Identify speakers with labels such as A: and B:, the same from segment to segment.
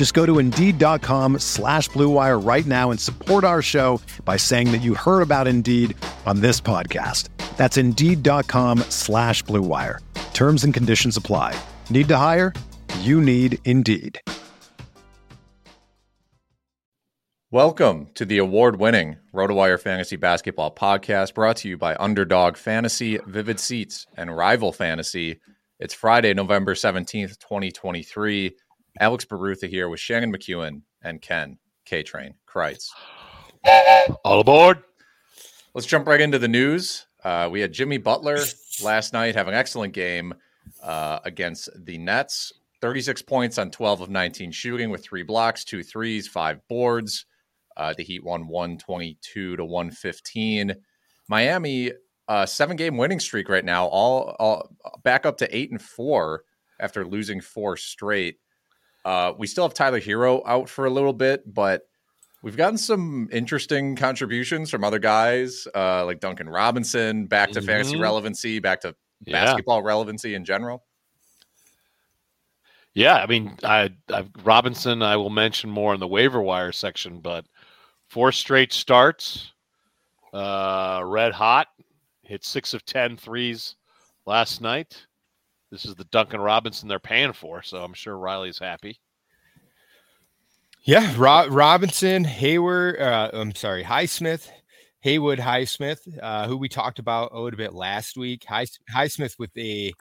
A: Just go to Indeed.com slash BlueWire right now and support our show by saying that you heard about Indeed on this podcast. That's Indeed.com slash BlueWire. Terms and conditions apply. Need to hire? You need Indeed.
B: Welcome to the award winning RotoWire Fantasy Basketball Podcast brought to you by Underdog Fantasy, Vivid Seats, and Rival Fantasy. It's Friday, November 17th, 2023. Alex Barutha here with Shannon McKeown and Ken K Train Crites.
C: All aboard.
B: Let's jump right into the news. Uh, we had Jimmy Butler last night have an excellent game uh, against the Nets. 36 points on 12 of 19 shooting with three blocks, two threes, five boards. Uh, the Heat won 122 to 115. Miami, uh, seven game winning streak right now, all, all back up to eight and four after losing four straight. Uh, we still have Tyler Herro out for a little bit, but we've gotten some interesting contributions from other guys uh, like Duncan Robinson back to mm-hmm. fantasy relevancy, back to yeah. basketball relevancy in general.
C: Yeah, I mean, I, I Robinson I will mention more in the waiver wire section, but four straight starts, uh, red hot, hit six of 10 threes last night. This is the Duncan Robinson they're paying for, so I'm sure Riley's happy.
D: Yeah, Ro- Robinson, Hayward, uh, I'm sorry, Highsmith, Haywood Highsmith, uh, who we talked about a little bit last week. High, Highsmith with a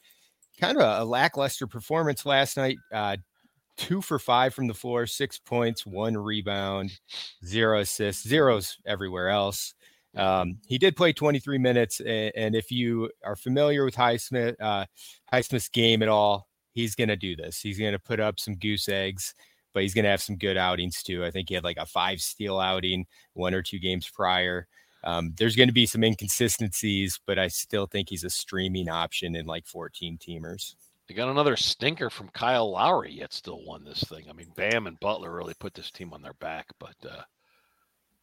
D: kind of a, a lackluster performance last night. Uh, two for five from the floor, six points, one rebound, zero assists, zeros everywhere else. Um, he did play 23 minutes, and, and, if you are familiar with Highsmith, uh, Highsmith's game at all, he's going to do this. He's going to put up some goose eggs, but he's going to have some good outings too. I think he had like a five steal outing one or two games prior. Um, there's going to be some inconsistencies, but I still think he's a streaming option in like 14 teamers.
C: They got another stinker from Kyle Lowry, yet still won this thing. I mean, Bam and Butler really put this team on their back, but uh,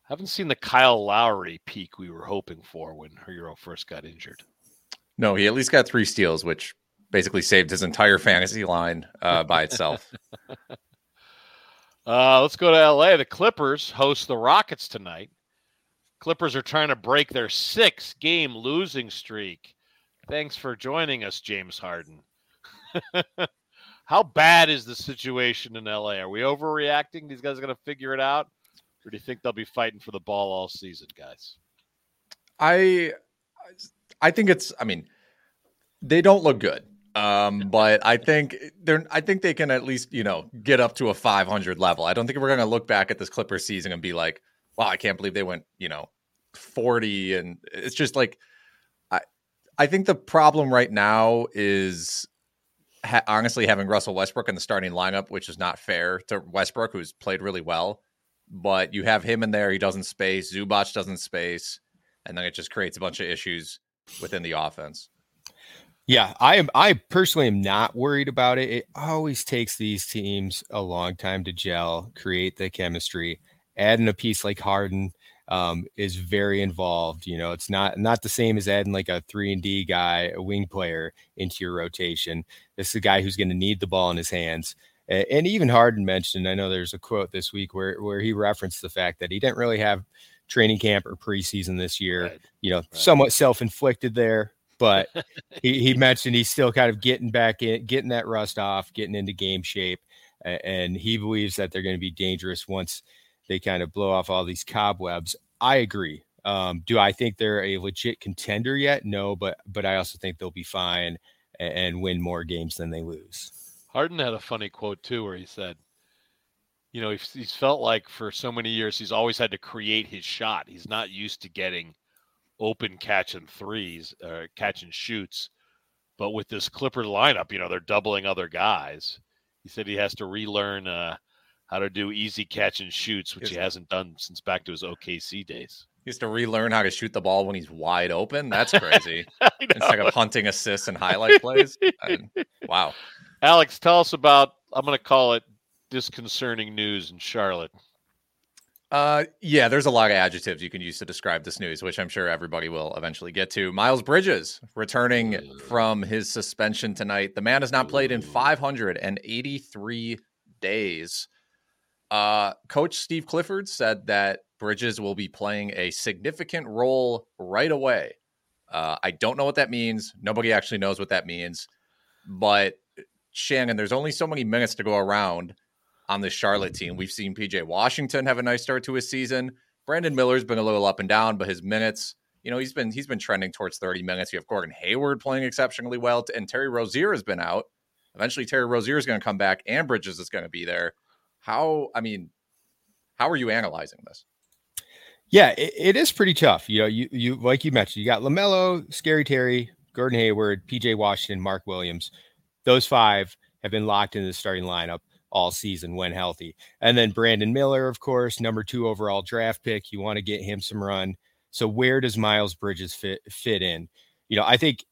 C: haven't seen the Kyle Lowry peak we were hoping for when Herro first got injured.
B: No, he at least got three steals, which basically saved his entire fantasy line uh, by itself.
C: uh, let's go to LA. The Clippers host the Rockets tonight. Clippers are trying to break their six game losing streak. Thanks for joining us, James Harden. How bad is the situation in LA? Are we overreacting? These guys are going to figure it out? Or do you think they'll be fighting for the ball all season, guys?
B: I I think it's I mean, they don't look good. Um, but I think they're I think they can at least, you know, get up to a 500 level. I don't think we're going to look back at this Clipper season and be like, "Wow, I can't believe they went, you know, 40 and it's just like I I think the problem right now is ha- honestly having Russell Westbrook in the starting lineup, which is not fair to Westbrook who's played really well but you have him in there. He doesn't space. Zubac doesn't space, and then it just creates a bunch of issues within the offense.
D: Yeah, I am. I personally am not worried about it. It always takes these teams a long time to gel, create the chemistry. Adding a piece like Harden um, is very involved. You know, it's not not the same as adding like a three and D guy, a wing player into your rotation. This is a guy who's going to need the ball in his hands. And even Harden mentioned, I know there's a quote this week where where he referenced the fact that he didn't really have training camp or preseason this year. Right. You know, right. somewhat self inflicted there, but he, he mentioned he's still kind of getting back in, getting that rust off, getting into game shape, and he believes that they're going to be dangerous once they kind of blow off all these cobwebs. I agree. Um, do I think they're a legit contender yet? No, but but I also think they'll be fine and, and win more games than they lose.
C: Harden had a funny quote too, where he said, "You know, he's, he's felt like for so many years he's always had to create his shot. He's not used to getting open catch and threes, or catch and shoots. But with this Clipper lineup, you know, they're doubling other guys. He said he has to relearn uh, how to do easy catch and shoots, which he hasn't done since back to his OKC days.
B: He has to relearn how to shoot the ball when he's wide open. That's crazy. Instead of hunting assists and highlight plays. I, wow.
C: Alex, tell us about, I'm going to call it disconcerting news in Charlotte.
B: Uh, yeah, there's a lot of adjectives you can use to describe this news, which I'm sure everybody will eventually get to. Miles Bridges returning from his suspension tonight. The man has not played in 583 days. Uh, Coach Steve Clifford said that Bridges will be playing a significant role right away. Uh, I don't know what that means. Nobody actually knows what that means. But Shannon, there's only so many minutes to go around on the Charlotte team. We've seen PJ Washington have a nice start to his season. Brandon Miller's been a little up and down, but his minutes, you know, he's been he's been trending towards 30 minutes. You have Gordon Hayward playing exceptionally well, and Terry Rozier has been out. Eventually, Terry Rozier is going to come back, and Bridges is going to be there. How? I mean, how are you analyzing this?
D: Yeah, it, it is pretty tough. You know, you you like you mentioned, you got Lamelo, Scary Terry, Gordon Hayward, PJ Washington, Mark Williams. Those five have been locked into the starting lineup all season when healthy. And then Brandon Miller, of course, number two overall draft pick. You want to get him some run. So where does Miles Bridges fit fit in? You know, I think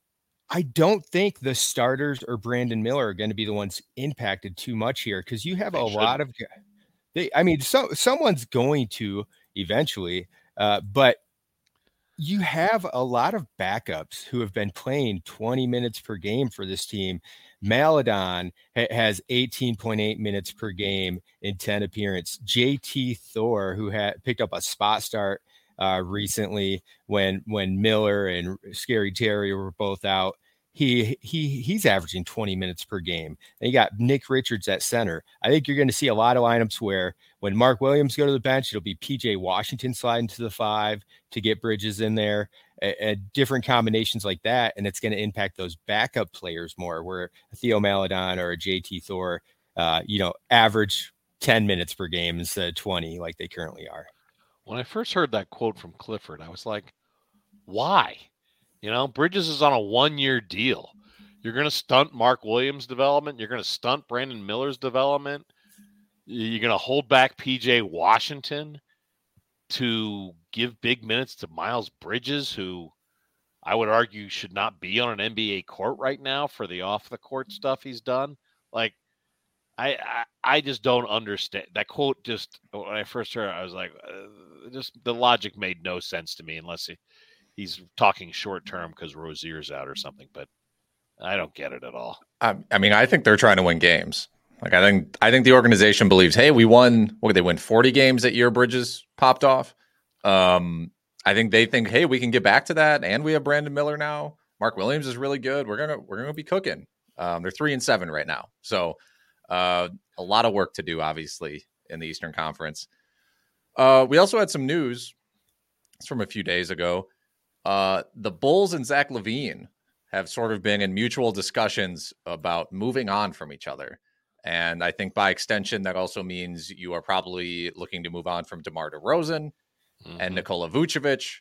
D: I don't think the starters or Brandon Miller are going to be the ones impacted too much here because you have a lot of they I mean so someone's going to eventually uh, but you have a lot of backups who have been playing 20 minutes per game for this team Maledon ha- has 18.8 minutes per game in 10 appearances. JT Thor, who had picked up a spot start uh, recently when when Miller and Scary Terry were both out, he he he's averaging 20 minutes per game. And you got Nick Richards at center. I think you're going to see a lot of lineups where when Mark Williams go to the bench, it'll be PJ Washington sliding to the five to get Bridges in there, and, different combinations like that, and it's going to impact those backup players more. Where Theo Maledon or a JT Thor, uh, you know, average 10 minutes per game instead of 20 like they currently are.
C: When I first heard that quote from Clifford, I was like, why? You know, Bridges is on a one year deal. You're going to stunt Mark Williams' development. You're going to stunt Brandon Miller's development. You're going to hold back PJ Washington to give big minutes to Miles Bridges, who I would argue should not be on an NBA court right now for the off the court stuff he's done. Like, I, I, I just don't understand that quote. Just when I first heard, it, I was like, uh, just the logic made no sense to me unless he he's talking short term because Rozier's out or something. But I don't get it at all.
B: I, I mean, I think they're trying to win games. Like I think I think the organization believes, hey, we won. What did they win? Forty games that year. Bridges popped off. Um, I think they think, hey, we can get back to that, and we have Brandon Miller now. Mark Williams is really good. We're gonna we're gonna be cooking. Um, they're three and seven right now, so uh, a lot of work to do, obviously, in the Eastern Conference. Uh, we also had some news. It's from a few days ago. Uh, the Bulls and Zach LaVine have sort of been in mutual discussions about moving on from each other. And I think by extension, that also means you are probably looking to move on from DeMar DeRozan mm-hmm. and Nikola Vucevic.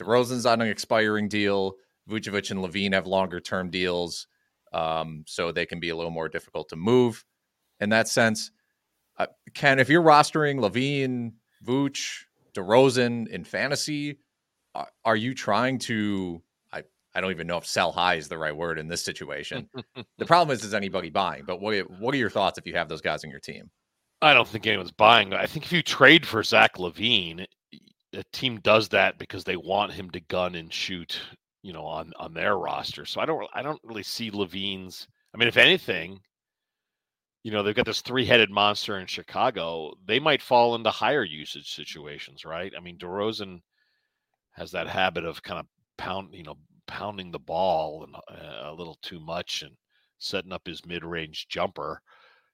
B: DeRozan's on an expiring deal. Vucevic and LaVine have longer term deals. Um, so they can be a little more difficult to move in that sense. Uh, Ken, if you're rostering LaVine, Vooch, DeRozan in fantasy, are you trying to I, don't even know if sell high is the right word in this situation. the problem is is anybody buying, but what what are your thoughts if you have those guys on your team?
C: I don't think anyone's buying. I think if you trade for Zach LaVine, a team does that because they want him to gun and shoot, you know, on on their roster. So I don't I don't really see LaVine's. I mean, if anything, you know, they've got this three-headed monster in Chicago. They might fall into higher usage situations, right? I mean, DeRozan has that habit of kind of pound, you know, pounding the ball and uh, a little too much and setting up his mid-range jumper.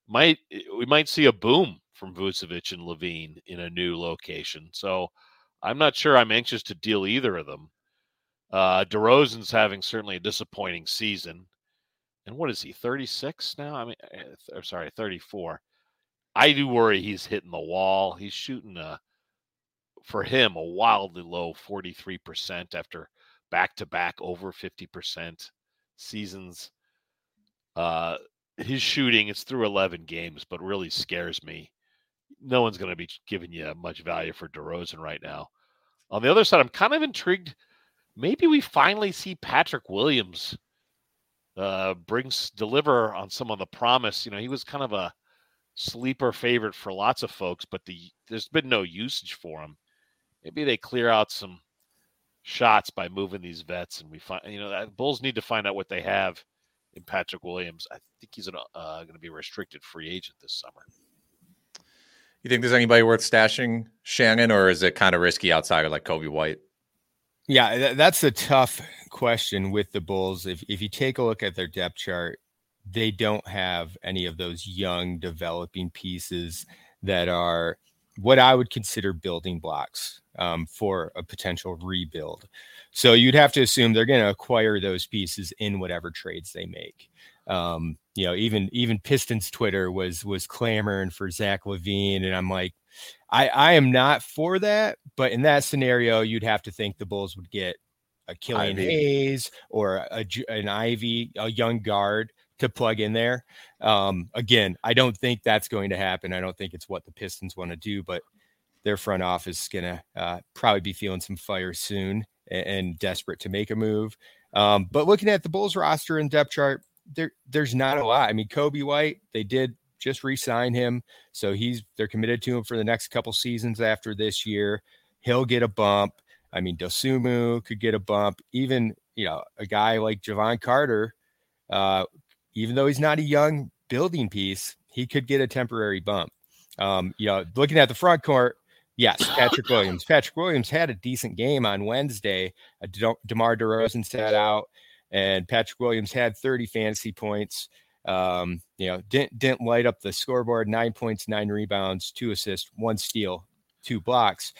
C: Might eh, we might see a boom from Vucevic and LaVine in a new location. So I'm not sure I'm anxious to deal either of them. Uh, DeRozan's having certainly a disappointing season. And what is he, 36 now? I mean, eh, I'm sorry, 34. I do worry he's hitting the wall. He's shooting a, for him, a wildly low 43% after back to back over 50% seasons. Uh, his shooting, it's through 11 games, but really scares me. No one's going to be giving you much value for DeRozan right now. On the other side, I'm kind of intrigued. Maybe we finally see Patrick Williams uh, brings deliver on some of the promise. You know, he was kind of a sleeper favorite for lots of folks, but the there's been no usage for him. Maybe they clear out some shots by moving these vets, and we find you know that Bulls need to find out what they have in Patrick Williams. I think he's uh, going to be a restricted free agent this summer.
B: You think there's anybody worth stashing Shannon, or is it kind of risky outside of like Coby White?
D: Yeah, that's a tough question with the Bulls. If if you take a look at their depth chart, they don't have any of those young developing pieces that are what I would consider building blocks um, for a potential rebuild. So you'd have to assume they're going to acquire those pieces in whatever trades they make. Um, you know, even even Pistons Twitter was was clamoring for Zach LaVine, and I'm like, I I am not for that. But in that scenario, you'd have to think the Bulls would get a Killian. Hayes or a, an Ivey, a young guard to plug in there. Um, again, I don't think that's going to happen. I don't think it's what the Pistons want to do, but their front office is going to uh, probably be feeling some fire soon and, and desperate to make a move. Um, but looking at the Bulls roster and depth chart, there there's not a lot. I mean, Coby White, they did just re-sign him, so he's they're committed to him for the next couple seasons after this year. He'll get a bump. I mean, Dosumu could get a bump. Even you know a guy like Jevon Carter, uh, even though he's not a young building piece, he could get a temporary bump. Um, you know, looking at the front court, yes, Patrick Williams. Patrick Williams had a decent game on Wednesday. Uh, De- DeMar DeRozan sat out and Patrick Williams had 30 fantasy points. Um, you know, didn't didn't light up the scoreboard. Nine points, nine rebounds, two assists, one steal, two blocks.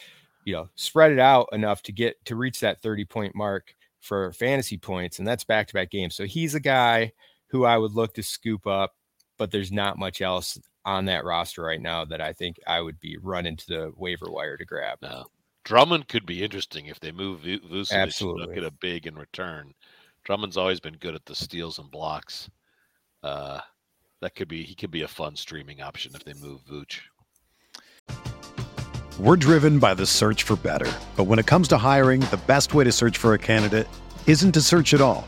D: You know, spread it out enough to get to reach that 30 point mark for fantasy points, and that's back to back games. So he's a guy who I would look to scoop up, but there's not much else on that roster right now that I think I would be running to the waiver wire to grab.
C: No. Drummond could be interesting if they move Vucevic Absolutely. get a big in return. Drummond's always been good at the steals and blocks. Uh, that could be he could be a fun streaming option if they move Vooch.
A: We're driven by the search for better, but when it comes to hiring, the best way to search for a candidate isn't to search at all.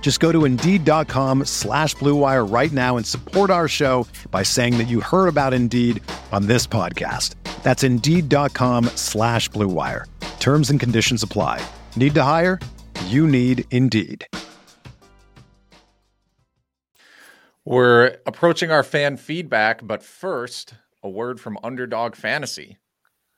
A: Just go to Indeed.com slash BlueWire right now and support our show by saying that you heard about Indeed on this podcast. That's Indeed.com slash BlueWire. Terms and conditions apply. Need to hire? You need Indeed.
B: We're approaching our fan feedback, but first, a word from Underdog Fantasy.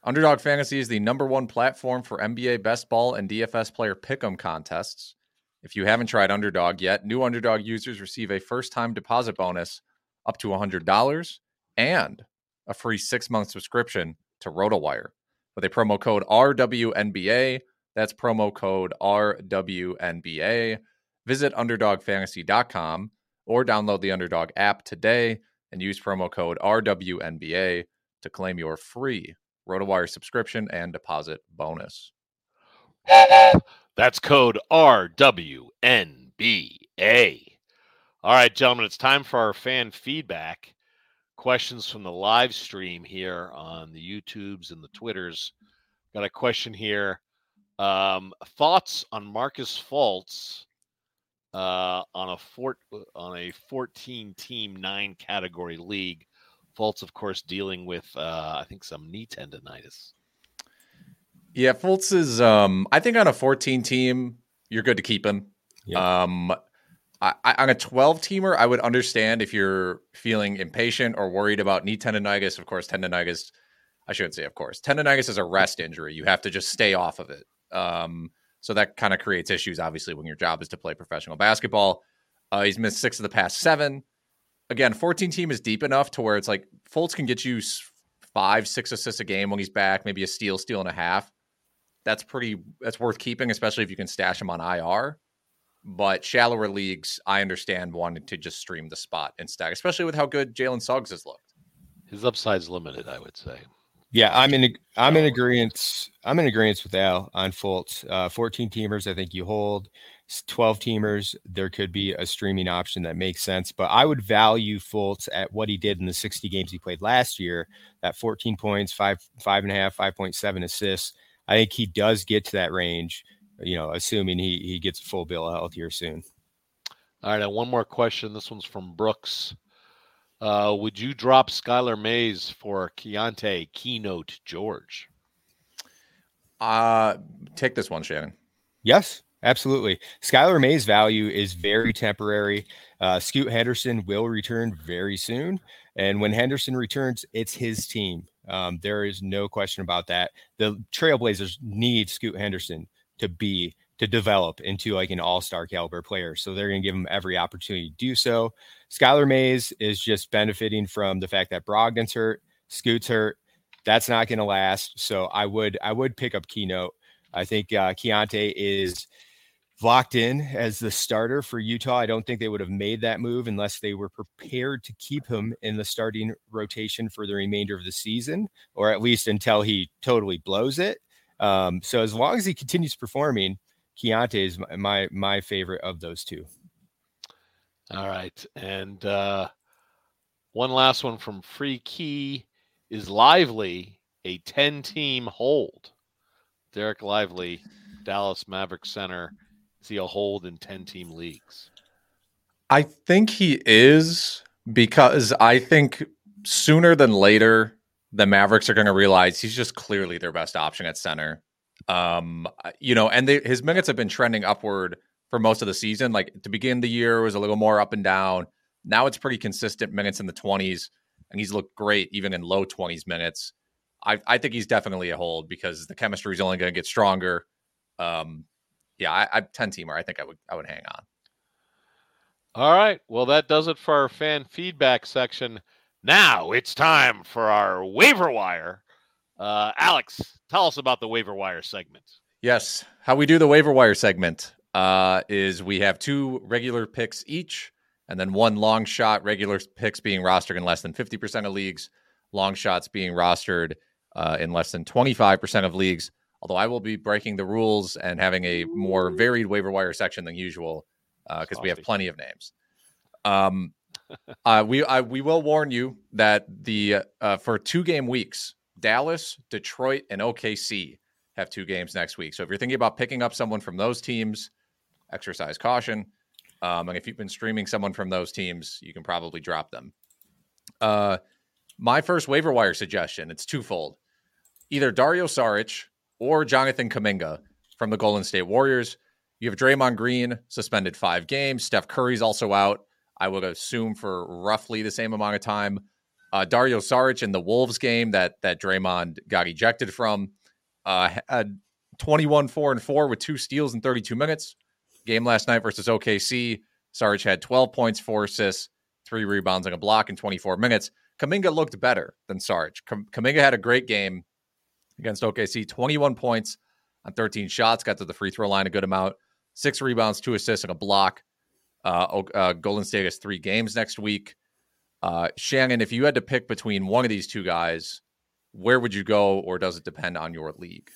B: Underdog Fantasy is the number one platform for NBA best ball and DFS player pick'em contests. If you haven't tried Underdog yet, new Underdog users receive a first-time deposit bonus up to $100 and a free six-month subscription to RotoWire with a promo code RWNBA. That's promo code RWNBA. Visit UnderdogFantasy.com or download the Underdog app today and use promo code RWNBA to claim your free RotoWire subscription and deposit bonus.
C: That's code RWNBA. All right, gentlemen, it's time for our fan feedback. Questions from the live stream here on the YouTubes and the Twitters. got a question here. Um, thoughts on Markelle Fultz uh, on a fort on a 14 team nine category league? Fultz, of course, dealing with uh, I think some knee tendonitis.
B: Yeah, Fultz is. Um, I think on a 14 team, you're good to keep him. Yeah. Um, I, I, on a 12 teamer, I would understand if you're feeling impatient or worried about knee tendonitis. Of course, tendonitis. I shouldn't say, of course, tendonitis is a rest injury. You have to just stay off of it. Um, so that kind of creates issues, obviously, when your job is to play professional basketball. Uh, he's missed six of the past seven. Again, 14 team is deep enough to where it's like Fultz can get you five, six assists a game when he's back, maybe a steal, steal and a half. That's pretty. That's worth keeping, especially if you can stash him on IR. But shallower leagues, I understand wanting to just stream the spot instead, especially with how good Jalen Suggs has looked.
C: His upside's limited, I would say.
D: Yeah, I'm in. I'm in agreement. I'm in agreement with Al on Fultz. Uh, 14 teamers, I think you hold. 12 teamers, there could be a streaming option that makes sense. But I would value Fultz at what he did in the 60 games he played last year. That 14 points, five, five and a half, 5.7 assists. I think he does get to that range you know, assuming he he gets a full bill of health here soon.
C: All right, and one more question. This one's from Brooks. Uh, would you drop Skylar Mays for Keyonte Keynote George?
B: Uh take this one, Shannon.
D: Yes, absolutely. Skylar Mays' value is very temporary. Uh, Scoot Henderson will return very soon, and when Henderson returns, it's his team. Um, there is no question about that. The Trailblazers need Scoot Henderson to be to develop into like an all-star caliber player. So they're going to give him every opportunity to do so. Skylar Mays is just benefiting from the fact that Brogdon's hurt, Scoot's hurt. That's not going to last. So I would I would pick up Keynote. I think uh, Keyonte is locked in as the starter for Utah. I don't think they would have made that move unless they were prepared to keep him in the starting rotation for the remainder of the season, or at least until he totally blows it. Um, so as long as he continues performing, Keyonte is my my favorite of those two.
C: All right, and uh, one last one from Free Key is Lively a ten team hold. Derek Lively, Dallas Maverick center. Is he a hold in ten team leagues?
B: I think he is because I think sooner than later the Mavericks are going to realize he's just clearly their best option at center. Um, you know, and they, his minutes have been trending upward for most of the season. Like to begin the year was a little more up and down. Now it's pretty consistent minutes in the 20s, and he's looked great even in low 20s minutes. I, I think he's definitely a hold because the chemistry is only going to get stronger. Um, yeah, I, I 10 teamer. I think I would I would hang on.
C: All right. Well, that does it for our fan feedback section. Now it's time for our waiver wire. Uh, Alex, tell us about the waiver wire segment.
B: Yes, how we do the waiver wire segment uh, is we have two regular picks each, and then one long shot. Regular picks being rostered in less than fifty percent of leagues, long shots being rostered uh, in less than twenty five percent of leagues. Although I will be breaking the rules and having a more varied waiver wire section than usual because uh, we have plenty of names. Um, uh, we I, we will warn you that the uh, for two game weeks, Dallas, Detroit, and OKC have two games next week. So if you're thinking about picking up someone from those teams, exercise caution. Um, and if you've been streaming someone from those teams, you can probably drop them. Uh, my first waiver wire suggestion it's twofold: either Dario Saric or Jonathan Kuminga from the Golden State Warriors. You have Draymond Green suspended five games. Steph Curry's also out. I would assume for roughly the same amount of time. Uh, Dario Saric in the Wolves game that that Draymond got ejected from uh, had 21 4 and 4 with two steals in 32 minutes. Game last night versus OKC. Saric had 12 points, four assists, three rebounds, and a block in 24 minutes. Kuminga looked better than Saric. Kuminga had a great game against OKC 21 points on 13 shots, got to the free throw line a good amount, six rebounds, two assists, and a block. Uh, uh, Golden State has three games next week. Uh, Shannon, if you had to pick between one of these two guys, where would you go, or does it depend on your league?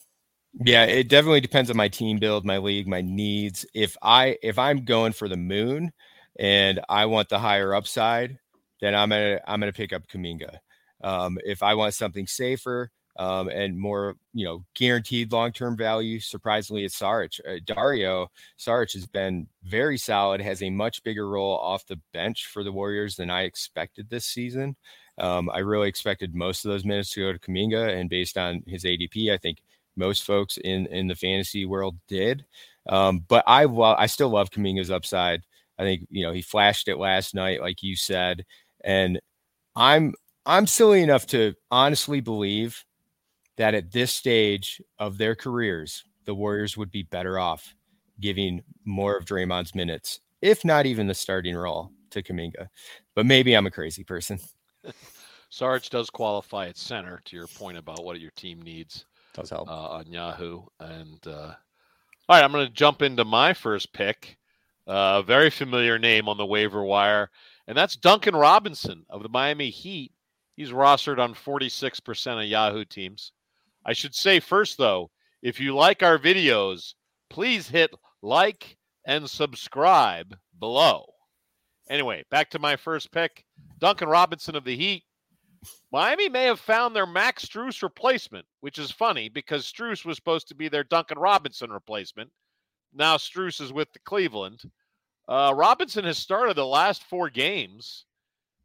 D: Yeah, it definitely depends on my team build, my league, my needs. If I if I'm going for the moon and I want the higher upside, then I'm gonna I'm gonna pick up Kuminga. Um, if I want something safer, um, and more, you know, guaranteed long term value. Surprisingly, it's Saric. Uh, Dario Saric has been very solid, has a much bigger role off the bench for the Warriors than I expected this season. Um, I really expected most of those minutes to go to Kuminga, and based on his ADP, I think most folks in in the fantasy world did. Um, but I well, I still love Kuminga's upside. I think you know he flashed it last night, like you said, and I'm I'm silly enough to honestly believe that at this stage of their careers, the Warriors would be better off giving more of Draymond's minutes, if not even the starting role to Kuminga. But maybe I'm a crazy person.
C: Sarge does qualify at center to your point about what your team needs.
B: Does help
C: uh, on Yahoo. And uh, all right, I'm going to jump into my first pick. A uh, very familiar name on the waiver wire, and that's Duncan Robinson of the Miami Heat. He's rostered on 46% of Yahoo teams. I should say first, though, if you like our videos, please hit like and subscribe below. Anyway, back to my first pick Duncan Robinson of the Heat. Miami may have found their Max Strus replacement, which is funny because Strus was supposed to be their Duncan Robinson replacement. Now Strus is with the Cleveland. Uh, Robinson has started the last four games,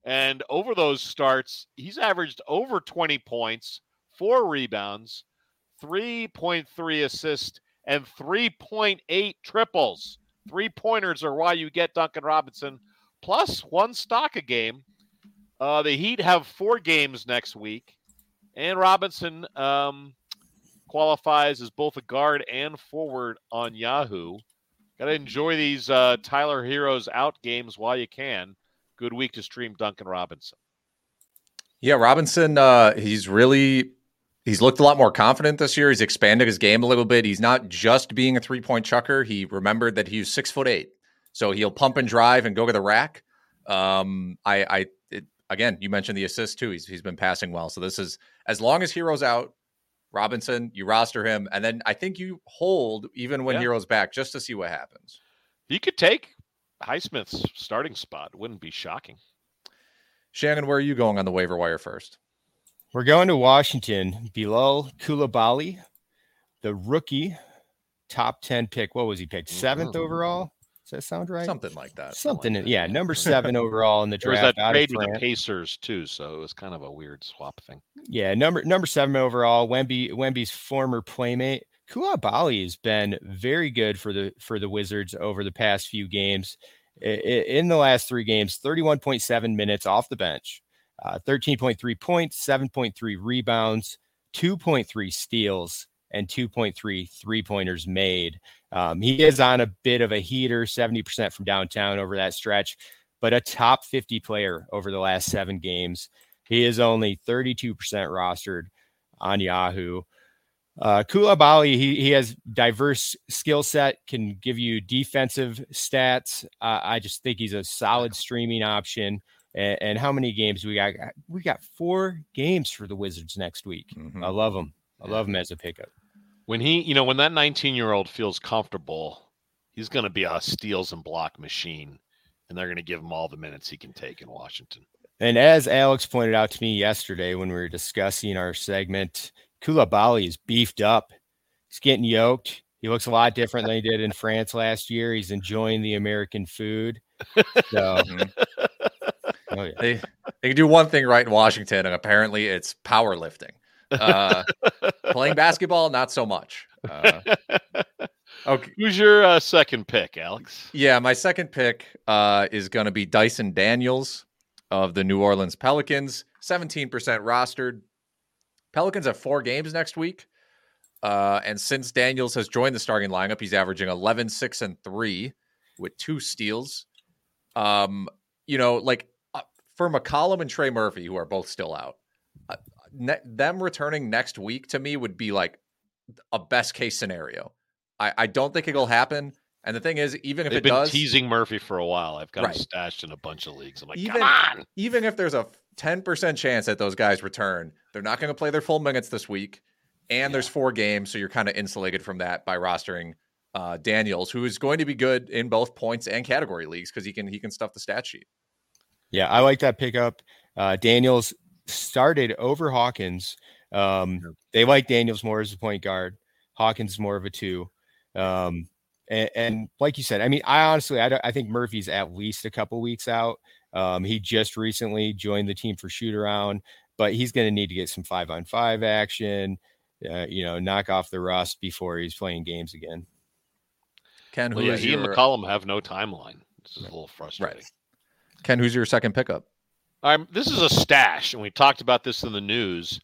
C: and over those starts, he's averaged over 20 points, four rebounds, 3.3 assists, and 3.8 triples. Three pointers are why you get Duncan Robinson, plus one stock a game. Uh, the Heat have four games next week, and Robinson um, qualifies as both a guard and forward on Yahoo. Got to enjoy these uh, Tyler Herro's out games while you can. Good week to stream Duncan Robinson.
B: Yeah, Robinson, uh, he's really he's looked a lot more confident this year. He's expanded his game a little bit. He's not just being a three point chucker. He remembered that he's six foot eight, so he'll pump and drive and go to the rack. Um, I, I it, again, you mentioned the assist too. He's he's been passing well. So this is as long as Herro's out, Robinson, you roster him, and then I think you hold even when yeah. Herro's back just to see what happens.
C: He could take Highsmith's starting spot. Wouldn't be shocking.
B: Shannon, where are you going on the waiver wire first?
D: We're going to Washington. Bilal Coulibaly, the rookie, top 10 pick. What was he picked? Seventh mm-hmm. overall? Does that sound right?
B: Something like that.
D: Something, like that. yeah, number seven overall in the draft.
C: There was that trade with the Pacers too, so it was kind of a weird swap thing.
D: Yeah, number number seven overall. Wemby Wemby's former playmate. Coulibaly has been very good for the for the Wizards over the past few games. In the last three games, 31.7 minutes off the bench, uh, 13.3 points, 7.3 rebounds, 2.3 steals, and 2.3 three pointers made. Um, he is on a bit of a heater, 70% from downtown over that stretch, but a top 50 player over the last seven games. He is only 32% rostered on Yahoo. Uh, Coulibaly, he, he has diverse skill set, can give you defensive stats. Uh, I just think he's a solid streaming option. And, and, how many games we got? We got four games for the Wizards next week. Mm-hmm. I love him. I love him as a pickup.
C: When he, you know, when that 19 year old feels comfortable, he's going to be a steals and block machine, and they're going to give him all the minutes he can take in Washington.
D: And as Alex pointed out to me yesterday when we were discussing our segment, Coulibaly is beefed up. He's getting yoked. He looks a lot different than he did in France last year. He's enjoying the American food. So, mm-hmm.
B: Oh, yeah. they, they can do one thing right in Washington, and apparently it's powerlifting. Uh, playing basketball, not so much. Uh,
C: okay. Who's your uh, second pick, Alex?
B: Yeah, my second pick uh, is going to be Dyson Daniels of the New Orleans Pelicans. 17% rostered. Pelicans have four games next week. Uh, and since Daniels has joined the starting lineup, he's averaging 11, 6, and 3 with two steals. Um, you know, like for McCollum and Trey Murphy, who are both still out, uh, ne- them returning next week to me would be like a best case scenario. I, I don't think it'll happen. And the thing is, even if
C: They've
B: it
C: been
B: does,
C: teasing Murphy for a while. I've got right. him stashed in a bunch of leagues. I'm like, even, come on.
B: Even if there's a 10% chance that those guys return, they're not going to play their full minutes this week. And yeah. there's four games, so you're kind of insulated from that by rostering uh, Daniels, who is going to be good in both points and category leagues because he can he can stuff the stat sheet.
D: Yeah, I like that pickup. Uh, Daniels started over Hawkins Um, they like Daniels more as a point guard. Hawkins is more of a two. Um, and, and, like you said, I mean, I honestly, I, I think Murphy's at least a couple weeks out. Um, he just recently joined the team for shoot around, but he's going to need to get some five on five action, uh, you know, knock off the rust before he's playing games again.
C: Ken, well, yeah, he your... and McCollum have no timeline. This is a little frustrating. Right.
B: Ken, who's your second pickup?
C: Um, this is a stash, and we talked about this in the news.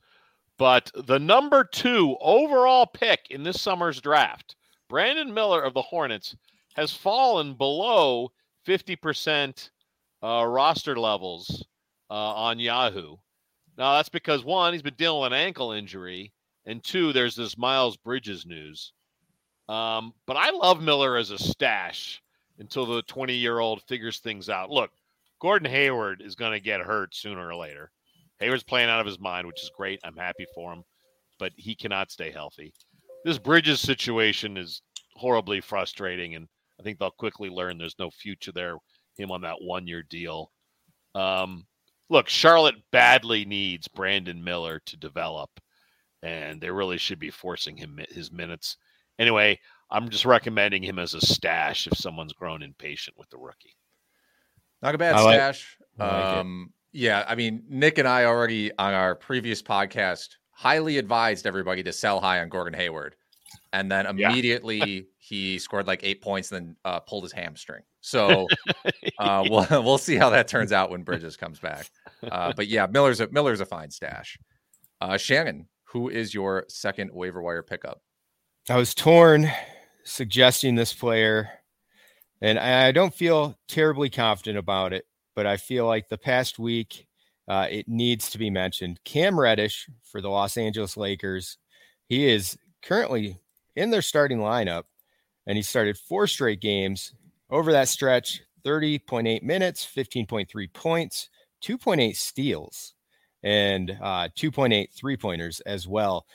C: But the number two overall pick in this summer's draft, Brandon Miller of the Hornets, has fallen below 50% uh, roster levels uh, on Yahoo. Now, that's because one, he's been dealing with an ankle injury, and two, there's this Miles Bridges news. Um, but I love Miller as a stash until the 20 year old figures things out. Look, Gordon Hayward is going to get hurt sooner or later. Hayward's playing out of his mind, which is great. I'm happy for him, but he cannot stay healthy. This Bridges situation is horribly frustrating, and I think they'll quickly learn there's no future there. Him on that one year deal. Um, look, Charlotte badly needs Brandon Miller to develop, and they really should be forcing him his minutes. Anyway, I'm just recommending him as a stash if someone's grown impatient with the rookie.
B: Not a bad like, stash. Like um, yeah, I mean, Nick and I already on our previous podcast highly advised everybody to sell high on Gordon Hayward, and then immediately yeah. he scored like eight points, and then uh, pulled his hamstring. So uh, we'll we'll see how that turns out when Bridges comes back. Uh, but yeah, Miller's a Miller's a fine stash. Uh, Shannon, who is your second waiver wire pickup?
D: I was torn suggesting this player, and I don't feel terribly confident about it, but I feel like the past week uh, it needs to be mentioned. Cam Reddish for the Los Angeles Lakers. He is currently in their starting lineup, and he started four straight games over that stretch 30.8 minutes, 15.3 points, 2.8 steals, and uh, 2.8 three pointers as well.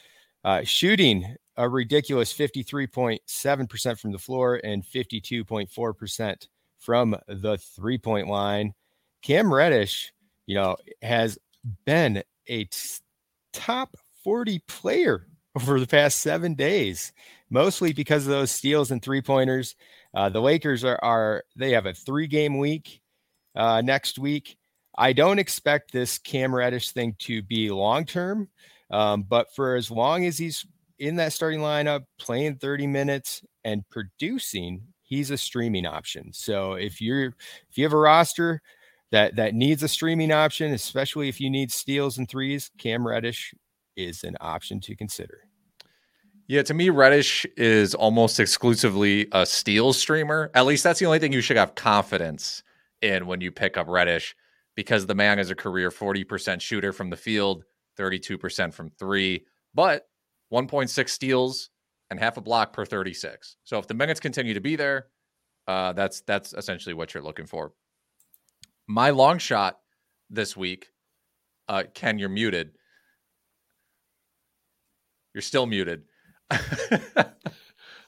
D: Uh, shooting a ridiculous 53.7% from the floor and 52.4% from the three point line. Cam Reddish, you know, has been a t- top 40 player over the past seven days, mostly because of those steals and three pointers. Uh, the Lakers are, are, they have a three game week uh, next week. I don't expect this Cam Reddish thing to be long term, um, but for as long as he's in that starting lineup, playing 30 minutes and producing, he's a streaming option. So if you're if you have a roster that that needs a streaming option, especially if you need steals and threes, Cam Reddish is an option to consider.
B: Yeah, to me, Reddish is almost exclusively a steal streamer. At least that's the only thing you should have confidence in when you pick up Reddish, because the man is a career 40% shooter from the field, 32% from three. But 1.6 steals and half a block per 36. So if the minutes continue to be there, uh, that's that's essentially what you're looking for. My long shot this week, uh, Ken, you're muted. You're still muted.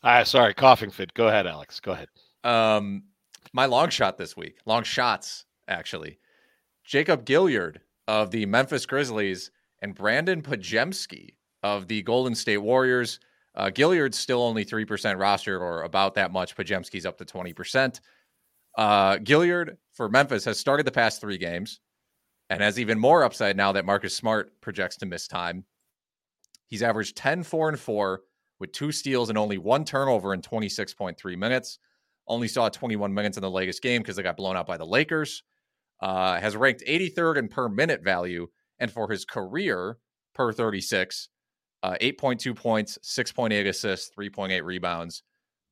C: uh, sorry, coughing fit. Go ahead, Alex. Go ahead.
B: Um, my long shot this week, long shots actually. Jacob Gilyard of the Memphis Grizzlies and Brandon Podziemski of the Golden State Warriors. Uh, Gilyard's still only 3% roster or about that much. Podziemski's up to 20%. Uh, Gilyard for Memphis has started the past three games and has even more upside now that Marcus Smart projects to miss time. He's averaged 10, 4, and 4 with two steals and only one turnover in 26.3 minutes. Only saw 21 minutes in the latest game because they got blown out by the Lakers. Uh, has ranked 83rd in per minute value. And for his career per 36, uh, 8.2 points, 6.8 assists, 3.8 rebounds,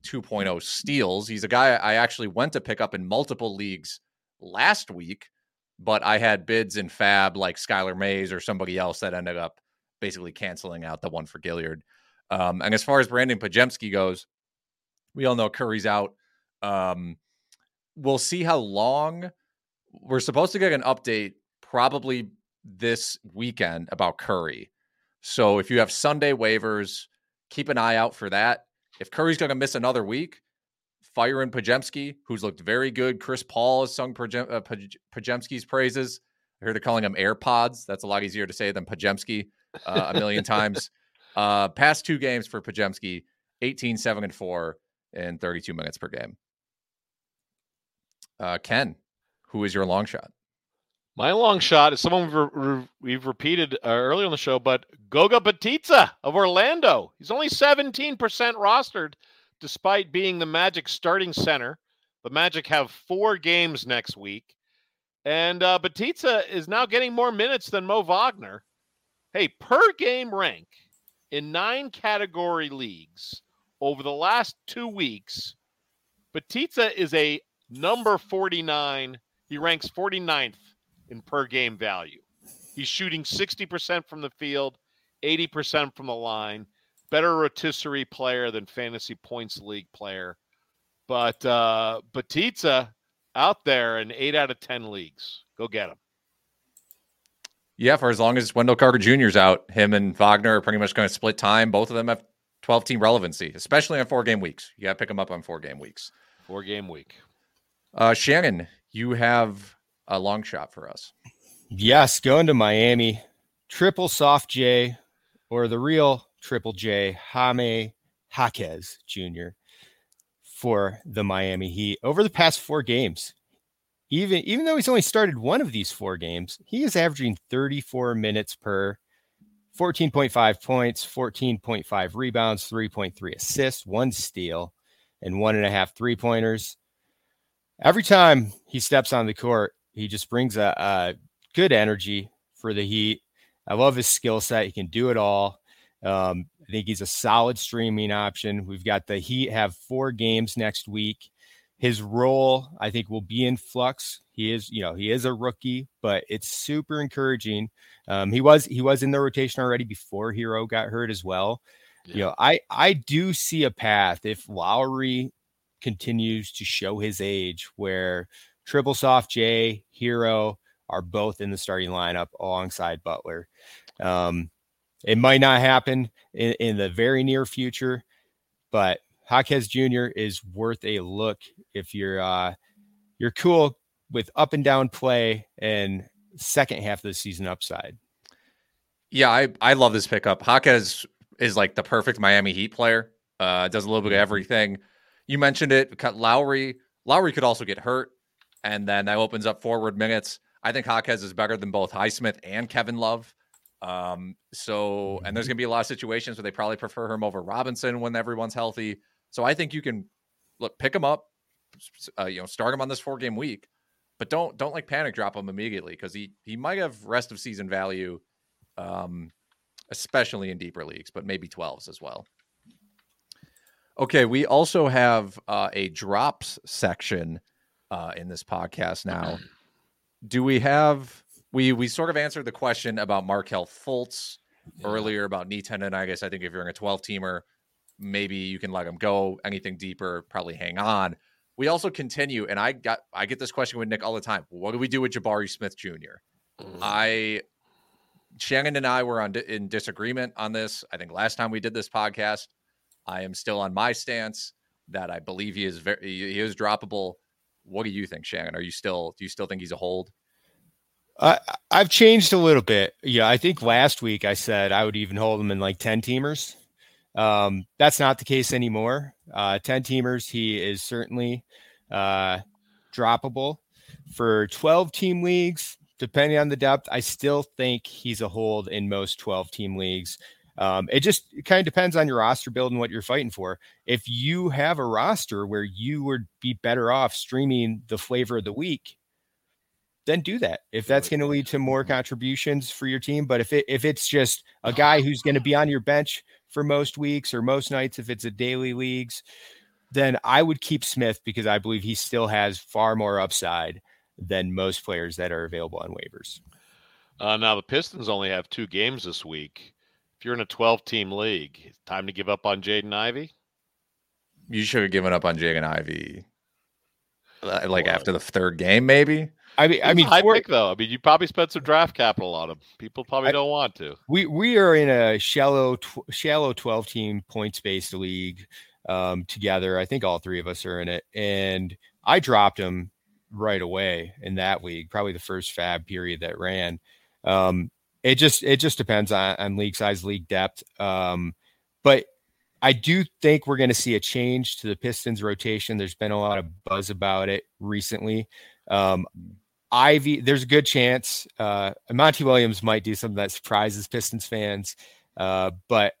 B: 2.0 steals. He's a guy I actually went to pick up in multiple leagues last week, but I had bids in FAAB like Skylar Mays or somebody else that ended up basically canceling out the one for Gilyard. Um, and as far as Brandon Podziemski goes, we all know Curry's out. Um, we'll see how long we're supposed to get an update probably this weekend about Curry. So if you have Sunday waivers, keep an eye out for that. If Curry's going to miss another week, fire in Podziemski, who's looked very good. Chris Paul has sung uh, Podziemski's praises. I heard they're calling him AirPods. That's a lot easier to say than Podziemski. uh, a million times. Uh, past two games for Podziemski, 18, 7, and 4 in 32 minutes per game. Uh, Ken, who is your long shot?
C: My long shot is someone we've, re- we've repeated uh, earlier on the show, but Goga Bitadze of Orlando. He's only 17% rostered despite being the Magic starting center. The Magic have four games next week. And uh, Bitadze is now getting more minutes than Mo Wagner. Hey, per game rank in nine category leagues over the last two weeks, Bitadze is a number 49. He ranks 49th in per game value. He's shooting 60% from the field, 80% from the line. Better rotisserie player than fantasy points league player. But uh Bitadze out there in eight out of 10 leagues. Go get him.
B: Yeah, for as long as Wendell Carter Jr. is out, him and Wagner are pretty much going to split time. Both of them have 12 team relevancy, especially on four game weeks. You got to pick them up on four game weeks.
C: Four game week.
B: Uh, Shannon, you have a long shot for us.
D: Yes, going to Miami. Triple soft J or the real triple J, Jaime Jaquez Jr. for the Miami Heat. Over the past four games, even even though he's only started one of these four games, he is averaging 34 minutes per 14.5 points, 14.5 rebounds, 3.3 assists, one steal, and one and a half three pointers. Every time he steps on the court, he just brings a, a good energy for the Heat. I love his skill set. He can do it all. Um, I think he's a solid streaming option. We've got the Heat have four games next week. His role, I think, will be in flux. He is, you know, he is a rookie, but it's super encouraging. Um, he was he was in the rotation already before Herro got hurt as well. Yeah. You know, I I do see a path if Lowry continues to show his age where Triple Soft J, Herro are both in the starting lineup alongside Butler. Um, it might not happen in, in the very near future, but Jaquez Jr. is worth a look if you're uh, you're cool with up and down play and second half of the season upside.
B: Yeah, I I love this pickup. Jaquez is like the perfect Miami Heat player. Uh, does a little bit of mm-hmm. everything. You mentioned it. Cut Lowry. Lowry could also get hurt, and then that opens up forward minutes. I think Jaquez is better than both Highsmith and Kevin Love. Um, so, and there's mm-hmm. going to be a lot of situations where they probably prefer him over Robinson when everyone's healthy. So I think you can look, pick him up, uh, you know, start him on this four game week, but don't don't like panic drop him immediately because he he might have rest of season value, um, especially in deeper leagues, but maybe twelves as well. Okay, we also have uh, a drops section uh, in this podcast now. Do we have we we sort of answered the question about Markelle Fultz yeah. earlier about knee tendonitis. I guess I think if you're in a 12 teamer, maybe you can let him go. Anything deeper, probably hang on. We also continue, and I got I get this question with Nick all the time. What do we do with Jabari Smith Jr.? Mm. I Shannon and I were on in disagreement on this. I think last time we did this podcast, I am still on my stance that I believe he is very he is droppable. What do you think, Shannon? Are you still do you still think he's a hold?
D: Uh, I've changed a little bit. Yeah, I think last week I said I would even hold him in like ten teamers. Um, that's not the case anymore. Uh, 10 teamers, he is certainly uh, droppable. For 12 team leagues, depending on the depth, I still think he's a hold in most 12 team leagues. Um, it just kind of depends on your roster build and what you're fighting for. If you have a roster where you would be better off streaming the flavor of the week, then do that if that's going to lead to more contributions for your team. But if it if it's just a guy who's going to be on your bench for most weeks or most nights if it's a daily leagues, then I would keep Smith because I believe he still has far more upside than most players that are available on waivers.
C: Uh, now the Pistons only have two games this week. If you're in a 12 team league, time to give up on Jaden Ivey.
B: You should have given up on Jaden Ivey uh, like after the third game, maybe.
D: I mean, I mean,
C: high for, pick though. I mean, you probably spent some draft capital on him. People probably I, don't want to.
D: We we are in a shallow tw- shallow twelve team points based league um, together. I think all three of us are in it, and I dropped him right away in that league. Probably the first FAAB period that ran. Um, it just it just depends on, on league size, league depth. Um, but I do think we're going to see a change to the Pistons rotation. There's been a lot of buzz about it recently. Um, Ivey, there's a good chance uh, Monty Williams might do something that surprises Pistons fans, uh, but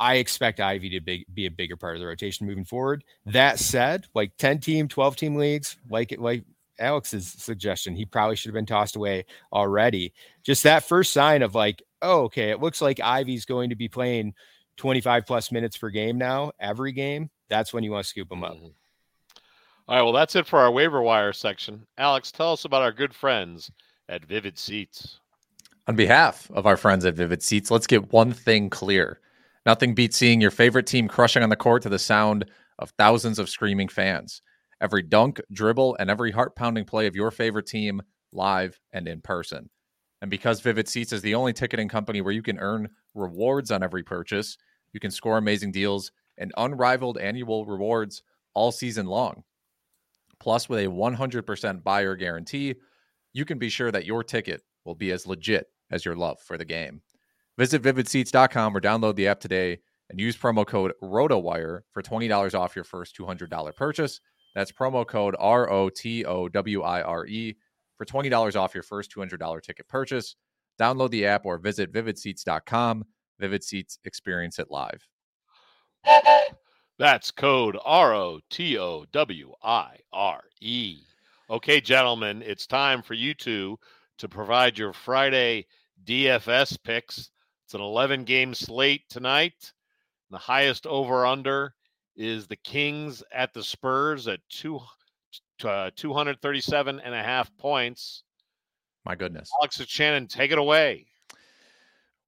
D: I expect Ivey to be, be a bigger part of the rotation moving forward. That said, like 10 team, 12 team leagues, like it, like Alex's suggestion, he probably should have been tossed away already. Just that first sign of like, oh, okay, it looks like Ivey's going to be playing 25 plus minutes per game now, every game. That's when you want to scoop him up. Mm-hmm.
C: All right, well, that's it for our waiver wire section. Alex, tell us about our good friends at Vivid Seats.
B: On behalf of our friends at Vivid Seats, let's get one thing clear. Nothing beats seeing your favorite team crushing on the court to the sound of thousands of screaming fans. Every dunk, dribble, and every heart pounding play of your favorite team live and in person. And because Vivid Seats is the only ticketing company where you can earn rewards on every purchase, you can score amazing deals and unrivaled annual rewards all season long. Plus, with a 100% buyer guarantee, you can be sure that your ticket will be as legit as your love for the game. Visit vividseats.com or download the app today and use promo code ROTOWIRE for $20 off your first $200 purchase. That's promo code R O T O W I R E for $20 off your first $200 ticket purchase. Download the app or visit vividseats.com. Vivid Seats, experience it live.
C: That's code R O T O W I R E. Okay, gentlemen, it's time for you two to provide your Friday DFS picks. It's an 11 game slate tonight. The highest over under is the Kings at the Spurs at two, uh, 237 and a half points.
B: My goodness.
C: Alex Shannon, take it away.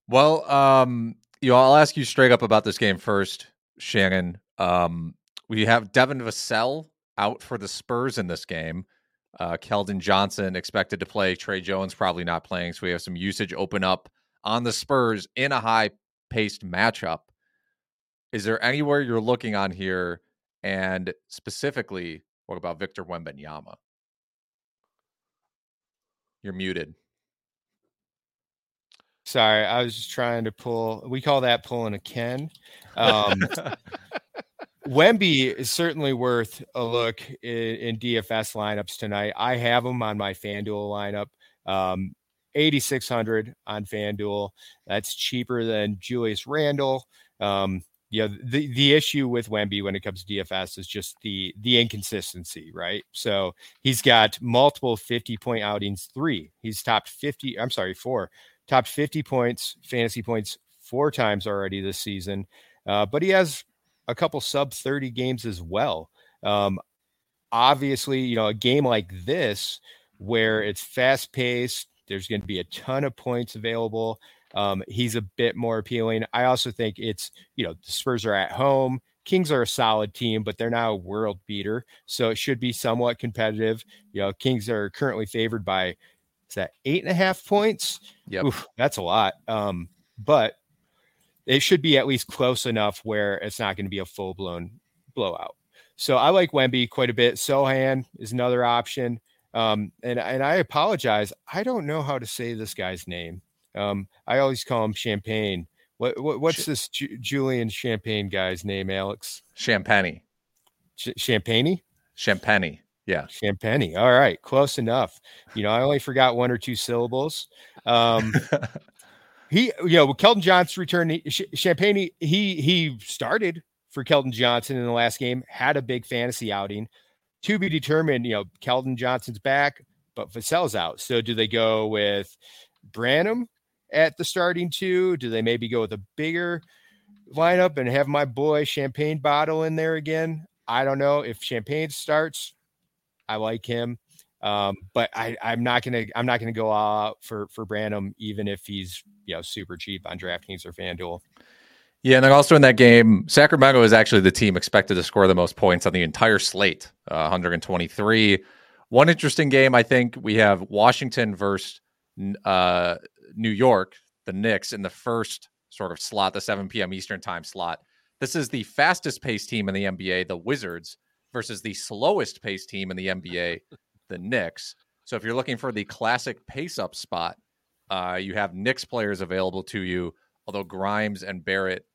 B: Well, um, you know, I'll ask you straight up about this game first, Shannon. Um, we have Devin Vassell out for the Spurs in this game. Uh, Keldon Johnson expected to play. Tre Jones probably not playing. So we have some usage open up on the Spurs in a high paced matchup. Is there anywhere you're looking on here? And specifically, what about Victor Wembanyama? You're muted.
D: Sorry, I was just trying to pull. We call that pulling a Ken. Um, Wemby is certainly worth a look in, in, DFS lineups tonight. I have him on my FanDuel lineup. Um, 8600 on FanDuel. That's cheaper than Julius Randle. Um, yeah, the the issue with Wemby when it comes to DFS is just the the inconsistency, right? So he's got multiple 50 point outings, three. He's topped 50, I'm sorry, four, topped 50 points, fantasy points four times already this season. Uh, but he has a couple sub 30 games as well. Um, obviously, you know, a game like this where it's fast paced, there's going to be a ton of points available. Um, he's a bit more appealing. I also think it's, you know, the Spurs are at home. Kings are a solid team, but they're now a world beater. So it should be somewhat competitive. You know, Kings are currently favored by is that eight and a half points?
B: Yeah,
D: that's a lot. Um, but it should be at least close enough where it's not going to be a full blown blowout. So I like Wemby quite a bit. Sochan is another option. Um, and and I apologize. I don't know how to say this guy's name. Um, I always call him Champagne. What, what what's this Ju- Julian Champagne guy's name, Alex?
B: Champagne.
D: Ch- Champagne.
B: Champagne. Yeah.
D: Champagne. All right, close enough. You know, I only forgot one or two syllables. Um, he, you know, Keldon Johnson returned. Champagne. He he started for Keldon Johnson in the last game. Had a big fantasy outing. To be determined. You know, Keldon Johnson's back, but Vassell's out. So do they go with Branham at the starting two? Do they maybe go with a bigger lineup and have my boy Champagne Bottle in there again? I don't know. If Champagne starts, I like him. Um, but I, I'm not gonna I'm not gonna go out for for Branham, even if he's you know super cheap on DraftKings or FanDuel.
B: Yeah, and then also in that game, Sacramento is actually the team expected to score the most points on the entire slate, uh, 123. One interesting game, I think we have Washington versus uh, New York, the Knicks, in the first sort of slot, the 7 p.m. Eastern time slot. This is the fastest paced team in the NBA, the Wizards, versus the slowest paced team in the NBA, the Knicks. So if you're looking for the classic pace up spot, Uh, you have Knicks players available to you, although Grimes and Barrett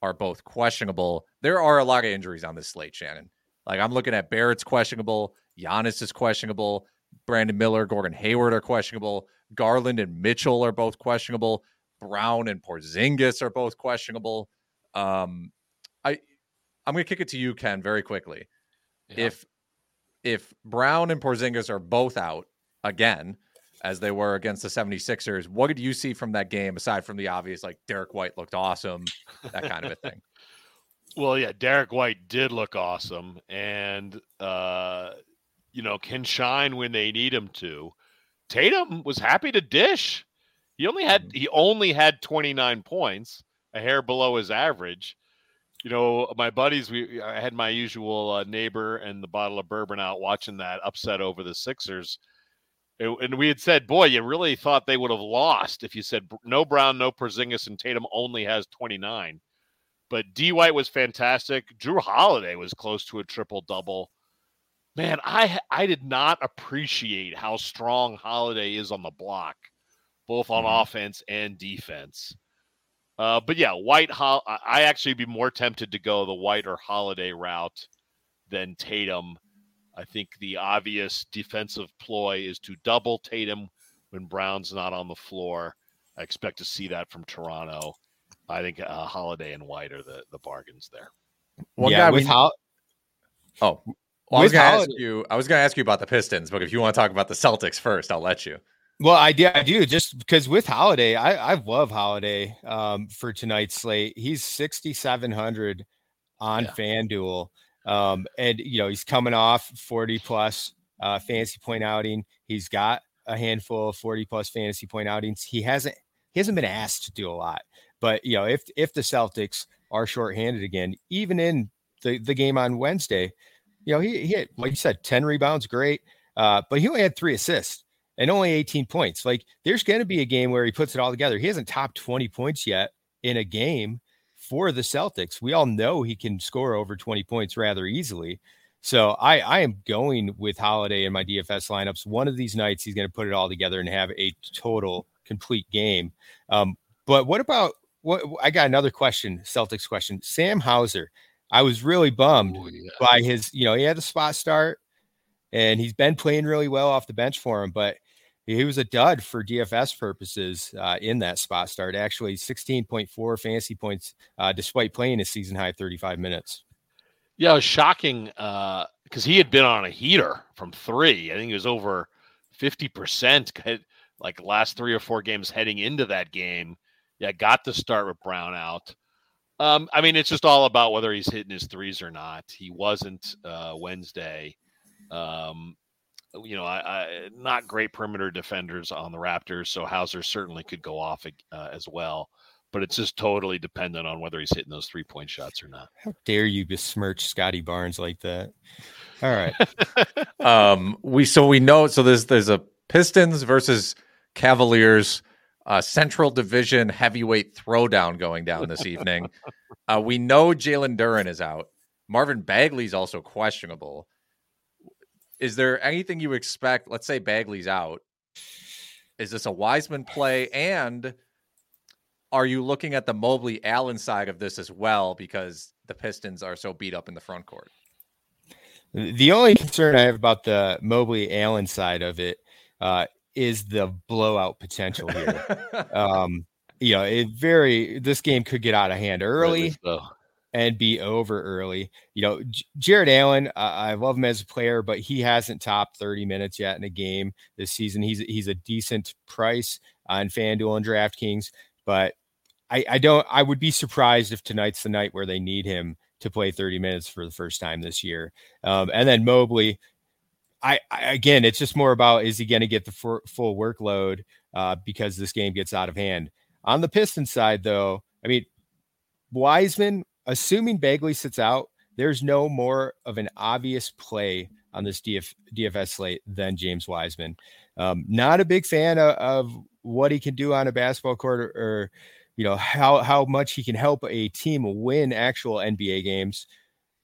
B: are both questionable. There are a lot of injuries on this slate, Shannon. Like I'm looking at Barrett's questionable, Giannis is questionable, Brandon Miller, Gordon Hayward are questionable, Garland and Mitchell are both questionable, Brown and Porzingis are both questionable. Um, I I'm going to kick it to you, Ken, very quickly. Yeah. If if Brown and Porzingis are both out again, as they were against the 76ers, what did you see from that game aside from the obvious, like Derrick White looked awesome, that kind of a thing?
C: Well, yeah, Derrick White did look awesome, and uh, you know can shine when they need him to. Tatum was happy to dish. He only had mm-hmm. he only had 29 points, a hair below his average. You know, my buddies, we I had my usual uh, neighbor and the bottle of bourbon out watching that upset over the Sixers. And we had said, boy, you really thought they would have lost if you said no Brown, no Porzingis, and Tatum only has 29. But D White was fantastic. Jrue Holiday was close to a triple double. Man, I I did not appreciate how strong Holiday is on the block, both on mm-hmm. offense and defense. Uh, but yeah, White. I actually be more tempted to go the White or Holiday route than Tatum. I think the obvious defensive ploy is to double Tatum when Brown's not on the floor. I expect to see that from Toronto. I think uh, Holiday and White are the the bargains there.
B: One yeah, guy with Hol- oh, well, I was going to ask you. I was going to ask you about the Pistons, but if you want to talk about the Celtics first, I'll let you.
D: Well, I do. I do just because with Holiday, I, I love Holiday um, for tonight's slate. He's sixty seven hundred on yeah. FanDuel, um, and you know he's coming off forty plus uh, fantasy point outing. He's got a handful of forty plus fantasy point outings. He hasn't he hasn't been asked to do a lot. But you know, if if the Celtics are shorthanded again, even in the, the game on Wednesday, you know, he, he had, like you said, 10 rebounds, great. Uh, but he only had three assists and only 18 points. Like there's going to be a game where he puts it all together. He hasn't topped 20 points yet in a game for the Celtics. We all know he can score over 20 points rather easily. So I, I am going with Holiday in my DFS lineups. One of these nights, he's going to put it all together and have a total complete game. Um, but what about what I got another question, Celtics question. Sam Hauser. I was really bummed Ooh, yeah. by his, you know, he had a spot start and he's been playing really well off the bench for him, but he was a dud for DFS purposes uh, in that spot start. Actually, 16.4 fantasy points uh, despite playing a season high 35 minutes.
C: Yeah, it was shocking because uh, he had been on a heater from three. I think he was over 50% like last three or four games heading into that game yeah, got to start with Brown out. Um, I mean, it's just all about whether he's hitting his threes or not. He wasn't uh, Wednesday. Um, you know, I, I, not great perimeter defenders on the Raptors, so Hauser certainly could go off uh, as well. But it's just totally dependent on whether he's hitting those three point shots or not.
D: How dare you besmirch Scottie Barnes like that? All right.
B: um, we so we know so there's there's a Pistons versus Cavaliers uh, Central Division heavyweight throwdown going down this evening. uh, we know Jalen Duren is out. Marvin Bagley's also questionable. Is there anything you expect? Let's say Bagley's out. Is this a Wiseman play? And are you looking at the Mobley Allen side of this as well because the Pistons are so beat up in the front court?
D: The only concern I have about the Mobley Allen side of it uh, is the blowout potential here. um, you know, it very this game could get out of hand early and be over early. You know, J- Jarrett Allen, uh, I love him as a player, but he hasn't topped 30 minutes yet in a game this season. He's he's a decent price on FanDuel and DraftKings, but I, I don't. I would be surprised if tonight's the night where they need him to play 30 minutes for the first time this year. Um, and then Mobley, I, I, again, it's just more about is he going to get the full, full workload uh, because this game gets out of hand. On the Piston side, though, I mean, Wiseman, assuming Bagley sits out, there's no more of an obvious play on this DF, DFS slate than James Wiseman. Um, not a big fan of, of, what he can do on a basketball court or, or, you know how how much he can help a team win actual NBA games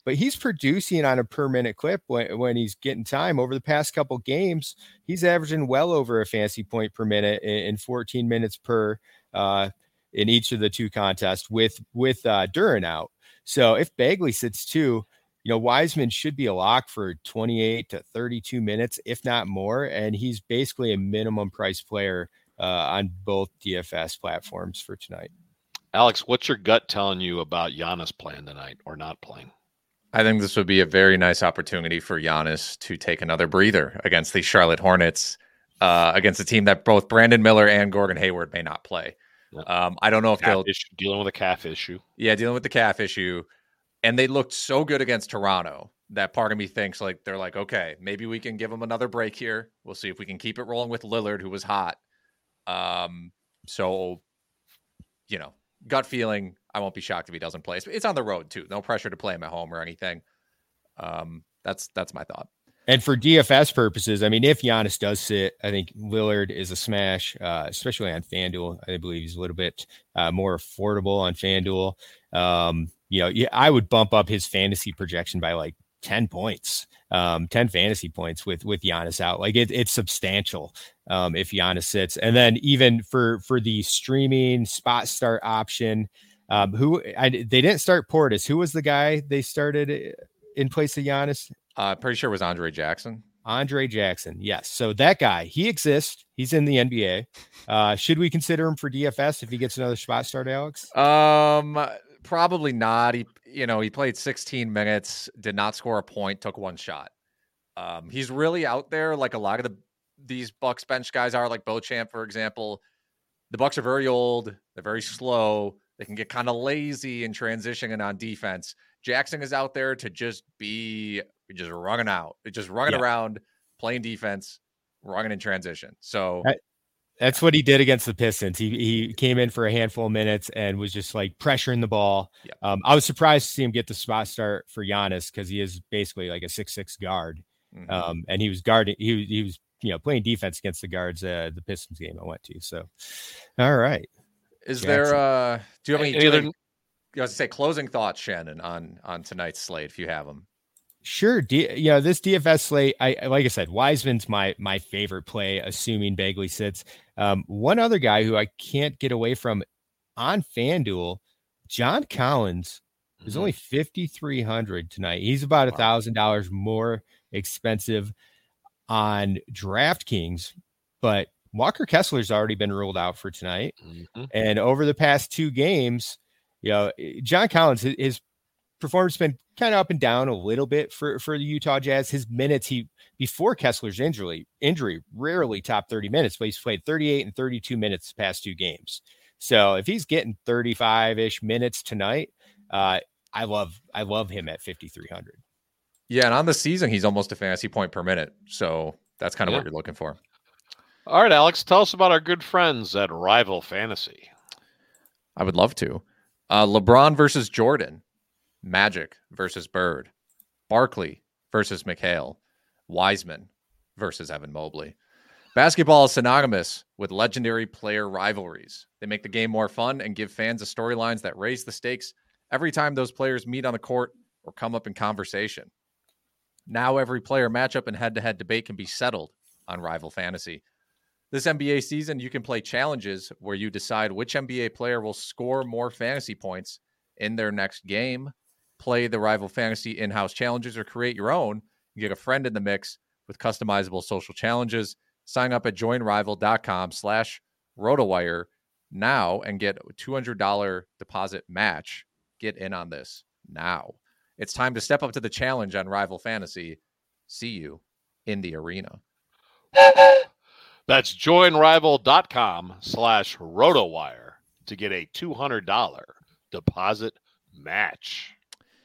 D: but he's producing on a per minute clip when, when he's getting time over the past couple games. He's averaging well over a fantasy point per minute in, in 14 minutes per uh, in each of the two contests with with uh, Duren out. So if Bagley sits too, you know Wiseman should be a lock for 28 to 32 minutes, if not more, and he's basically a minimum price player uh, on both DFS platforms for tonight.
C: Alex, what's your gut telling you about Giannis playing tonight or not playing?
B: I think this would be a very nice opportunity for Giannis to take another breather against the Charlotte Hornets, uh, against a team that both Brandon Miller and Gordon Hayward may not play. Um, I don't know if
C: calf
B: they'll
C: issue, dealing with a calf issue.
B: Yeah, dealing with the calf issue, and they looked so good against Toronto that part of me thinks like they're like, okay, maybe we can give them another break here. We'll see if we can keep it rolling with Lillard, who was hot. Um, so you know, gut feeling, I won't be shocked if he doesn't play. It's on the road too. No pressure to play him at home or anything. Um, that's that's my thought.
D: And for DFS purposes, I mean, if Giannis does sit, I think Lillard is a smash, uh, especially on FanDuel. I believe he's a little bit uh, more affordable on FanDuel. Um, you know, I would bump up his fantasy projection by like 10 points, um, 10 fantasy points with with Giannis out. Like it, it's substantial um, if Giannis sits. And then even for for the streaming spot start option, um, who I, they didn't start Portis. Who was the guy they started uh, in place of Giannis?
B: Uh, pretty sure it was Andre Jackson.
D: Andre Jackson, yes. So that guy, he exists. He's in the NBA. Uh, should we consider him for DFS if he gets another spot start, Alex?
B: Um, probably not. He, you know, he played 16 minutes, did not score a point, took one shot. Um, he's really out there, like a lot of the these Bucks bench guys are, like Beauchamp, for example. The Bucks are very old. They're very slow. They can get kind of lazy in transitioning on defense. Jackson is out there to just be just running out, just running yeah. around, playing defense, running in transition. So
D: that's what he did against the Pistons. He he came in for a handful of minutes and was just like pressuring the ball. Yeah. Um, I was surprised to see him get the spot start for Giannis because he is basically like a six six guard. Mm-hmm. Um, and he was guarding. He he was you know playing defense against the guards. Uh, the Pistons game I went to. So, all right.
B: Is Jackson. there? uh Do you have any? any other, I was to say closing thoughts, Shannon, on on tonight's slate if you have them.
D: Sure. D- you know, this DFS slate, I like I said, Wiseman's my my favorite play, assuming Bagley sits. Um, one other guy who I can't get away from on FanDuel, John Collins is mm-hmm. only 5,300 tonight. He's about a thousand dollars more expensive on DraftKings, but Walker Kessler's already been ruled out for tonight. Mm-hmm. And over the past two games, you know, John Collins, his performance has been kind of up and down a little bit for for the Utah Jazz. His minutes he before Kessler's injury injury rarely top 30 minutes, but he's played 38 and 32 minutes past two games. So if he's getting 35-ish minutes tonight, uh, I love I love him at 5300.
B: Yeah, and on the season he's almost a fantasy point per minute. So that's kind of yeah. what you're looking for.
C: All right, Alex, tell us about our good friends at Rival Fantasy.
B: I would love to. Uh, LeBron versus Jordan. Magic versus Bird, Barkley versus McHale, Wiseman versus Evan Mobley. Basketball is synonymous with legendary player rivalries. They make the game more fun and give fans the storylines that raise the stakes every time those players meet on the court or come up in conversation. Now, every player matchup and head to head debate can be settled on Rival Fantasy. This NBA season, you can play challenges where you decide which NBA player will score more fantasy points in their next game play the Rival Fantasy in house challenges or create your own. Get a friend in the mix with customizable social challenges. Sign up at joinrival.com slash rotowire now and get a $200 deposit match. Get in on this now. It's time to step up to the challenge on Rival Fantasy. See you in the arena.
C: That's joinrival.com slash rotowire to get a $200 deposit match.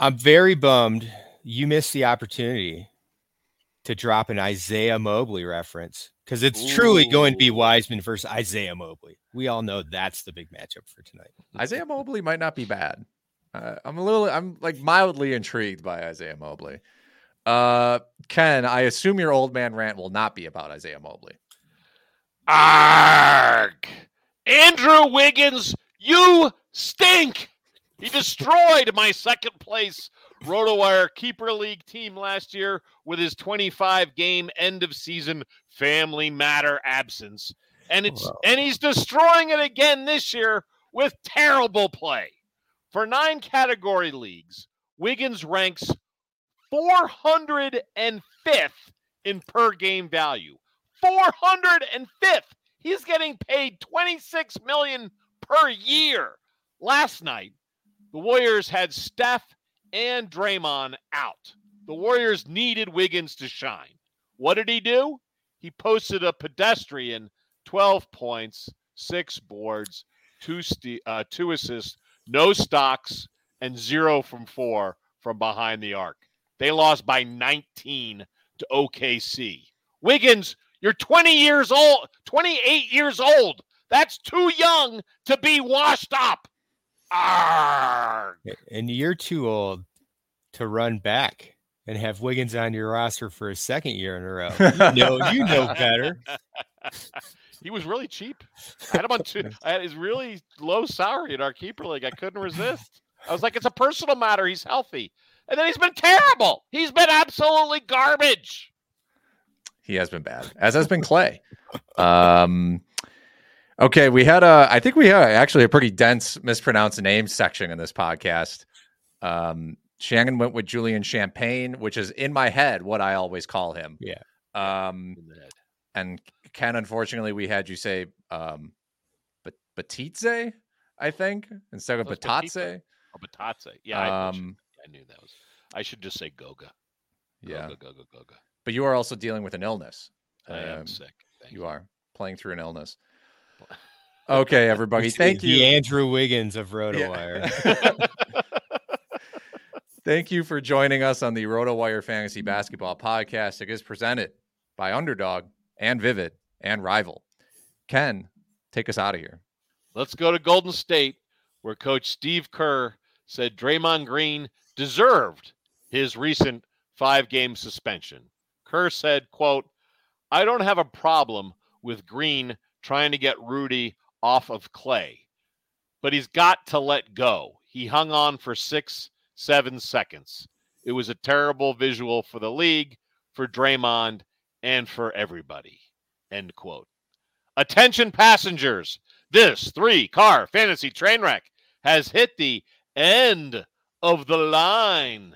D: I'm very bummed you missed the opportunity to drop an Isaiah Mobley reference because it's Ooh. truly going to be Wiseman versus Isaiah Mobley. We all know that's the big matchup for tonight.
B: Isaiah Mobley might not be bad. Uh, I'm a little, I'm like mildly intrigued by Isaiah Mobley. Uh, Ken, I assume your old man rant will not be about Isaiah Mobley.
C: Arg! Andrew Wiggins, you stink! He destroyed my second place RotoWire Keeper League team last year with his 25 game end of season family matter absence. And it's Whoa. and he's destroying it again this year with terrible play. For nine category leagues, Wiggins ranks 405th in per game value. 405th. He's getting paid 26 million per year. Last night, the Warriors had Steph and Draymond out. The Warriors needed Wiggins to shine. What did he do? He posted a pedestrian 12 points, six boards, two st- uh, two assists, no stocks, and zero from four from behind the arc. They lost by 19 to OKC. Wiggins, you're 20 years old, 28 years old. That's too young to be washed up. Arrgh.
D: And you're too old to run back and have Wiggins on your roster for a second year in a row. You know, you know better.
C: he was really cheap. I had him on two. I had his really low salary in our keeper league. I couldn't resist. I was like, it's a personal matter. He's healthy, and then he's been terrible. He's been absolutely garbage.
B: He has been bad, as has been Klay. Um, okay, we had a. I think we had actually a pretty dense mispronounced name section in this podcast. Um, Shannon went with Julian Champagne, which is in my head what I always call him.
D: Yeah.
B: Um, and Ken, unfortunately, we had you say um, but Batitze, I think, instead of Batatze.
C: Oh, Batatze. Yeah, I, um, I knew that was. I should just say Goga.
B: Goga, yeah.
C: Goga, Goga, Goga.
B: But you are also dealing with an illness.
C: I um, am sick.
B: You, you are playing through an illness. Okay, everybody. Thank you.
D: The Andrew Wiggins of RotoWire. Yeah.
B: Thank you for joining us on the RotoWire Fantasy Basketball Podcast. It is presented by Underdog and Vivid and Rival. Ken, take us out of here.
C: Let's go to Golden State, where Coach Steve Kerr said Draymond Green deserved his recent five-game suspension. Kerr said, quote, I don't have a problem with Green trying to get Rudy off of Klay, but he's got to let go. He hung on for six, seven seconds. It was a terrible visual for the league, for Draymond, and for everybody. End quote. Attention passengers, this three car fantasy train wreck has hit the end of the line.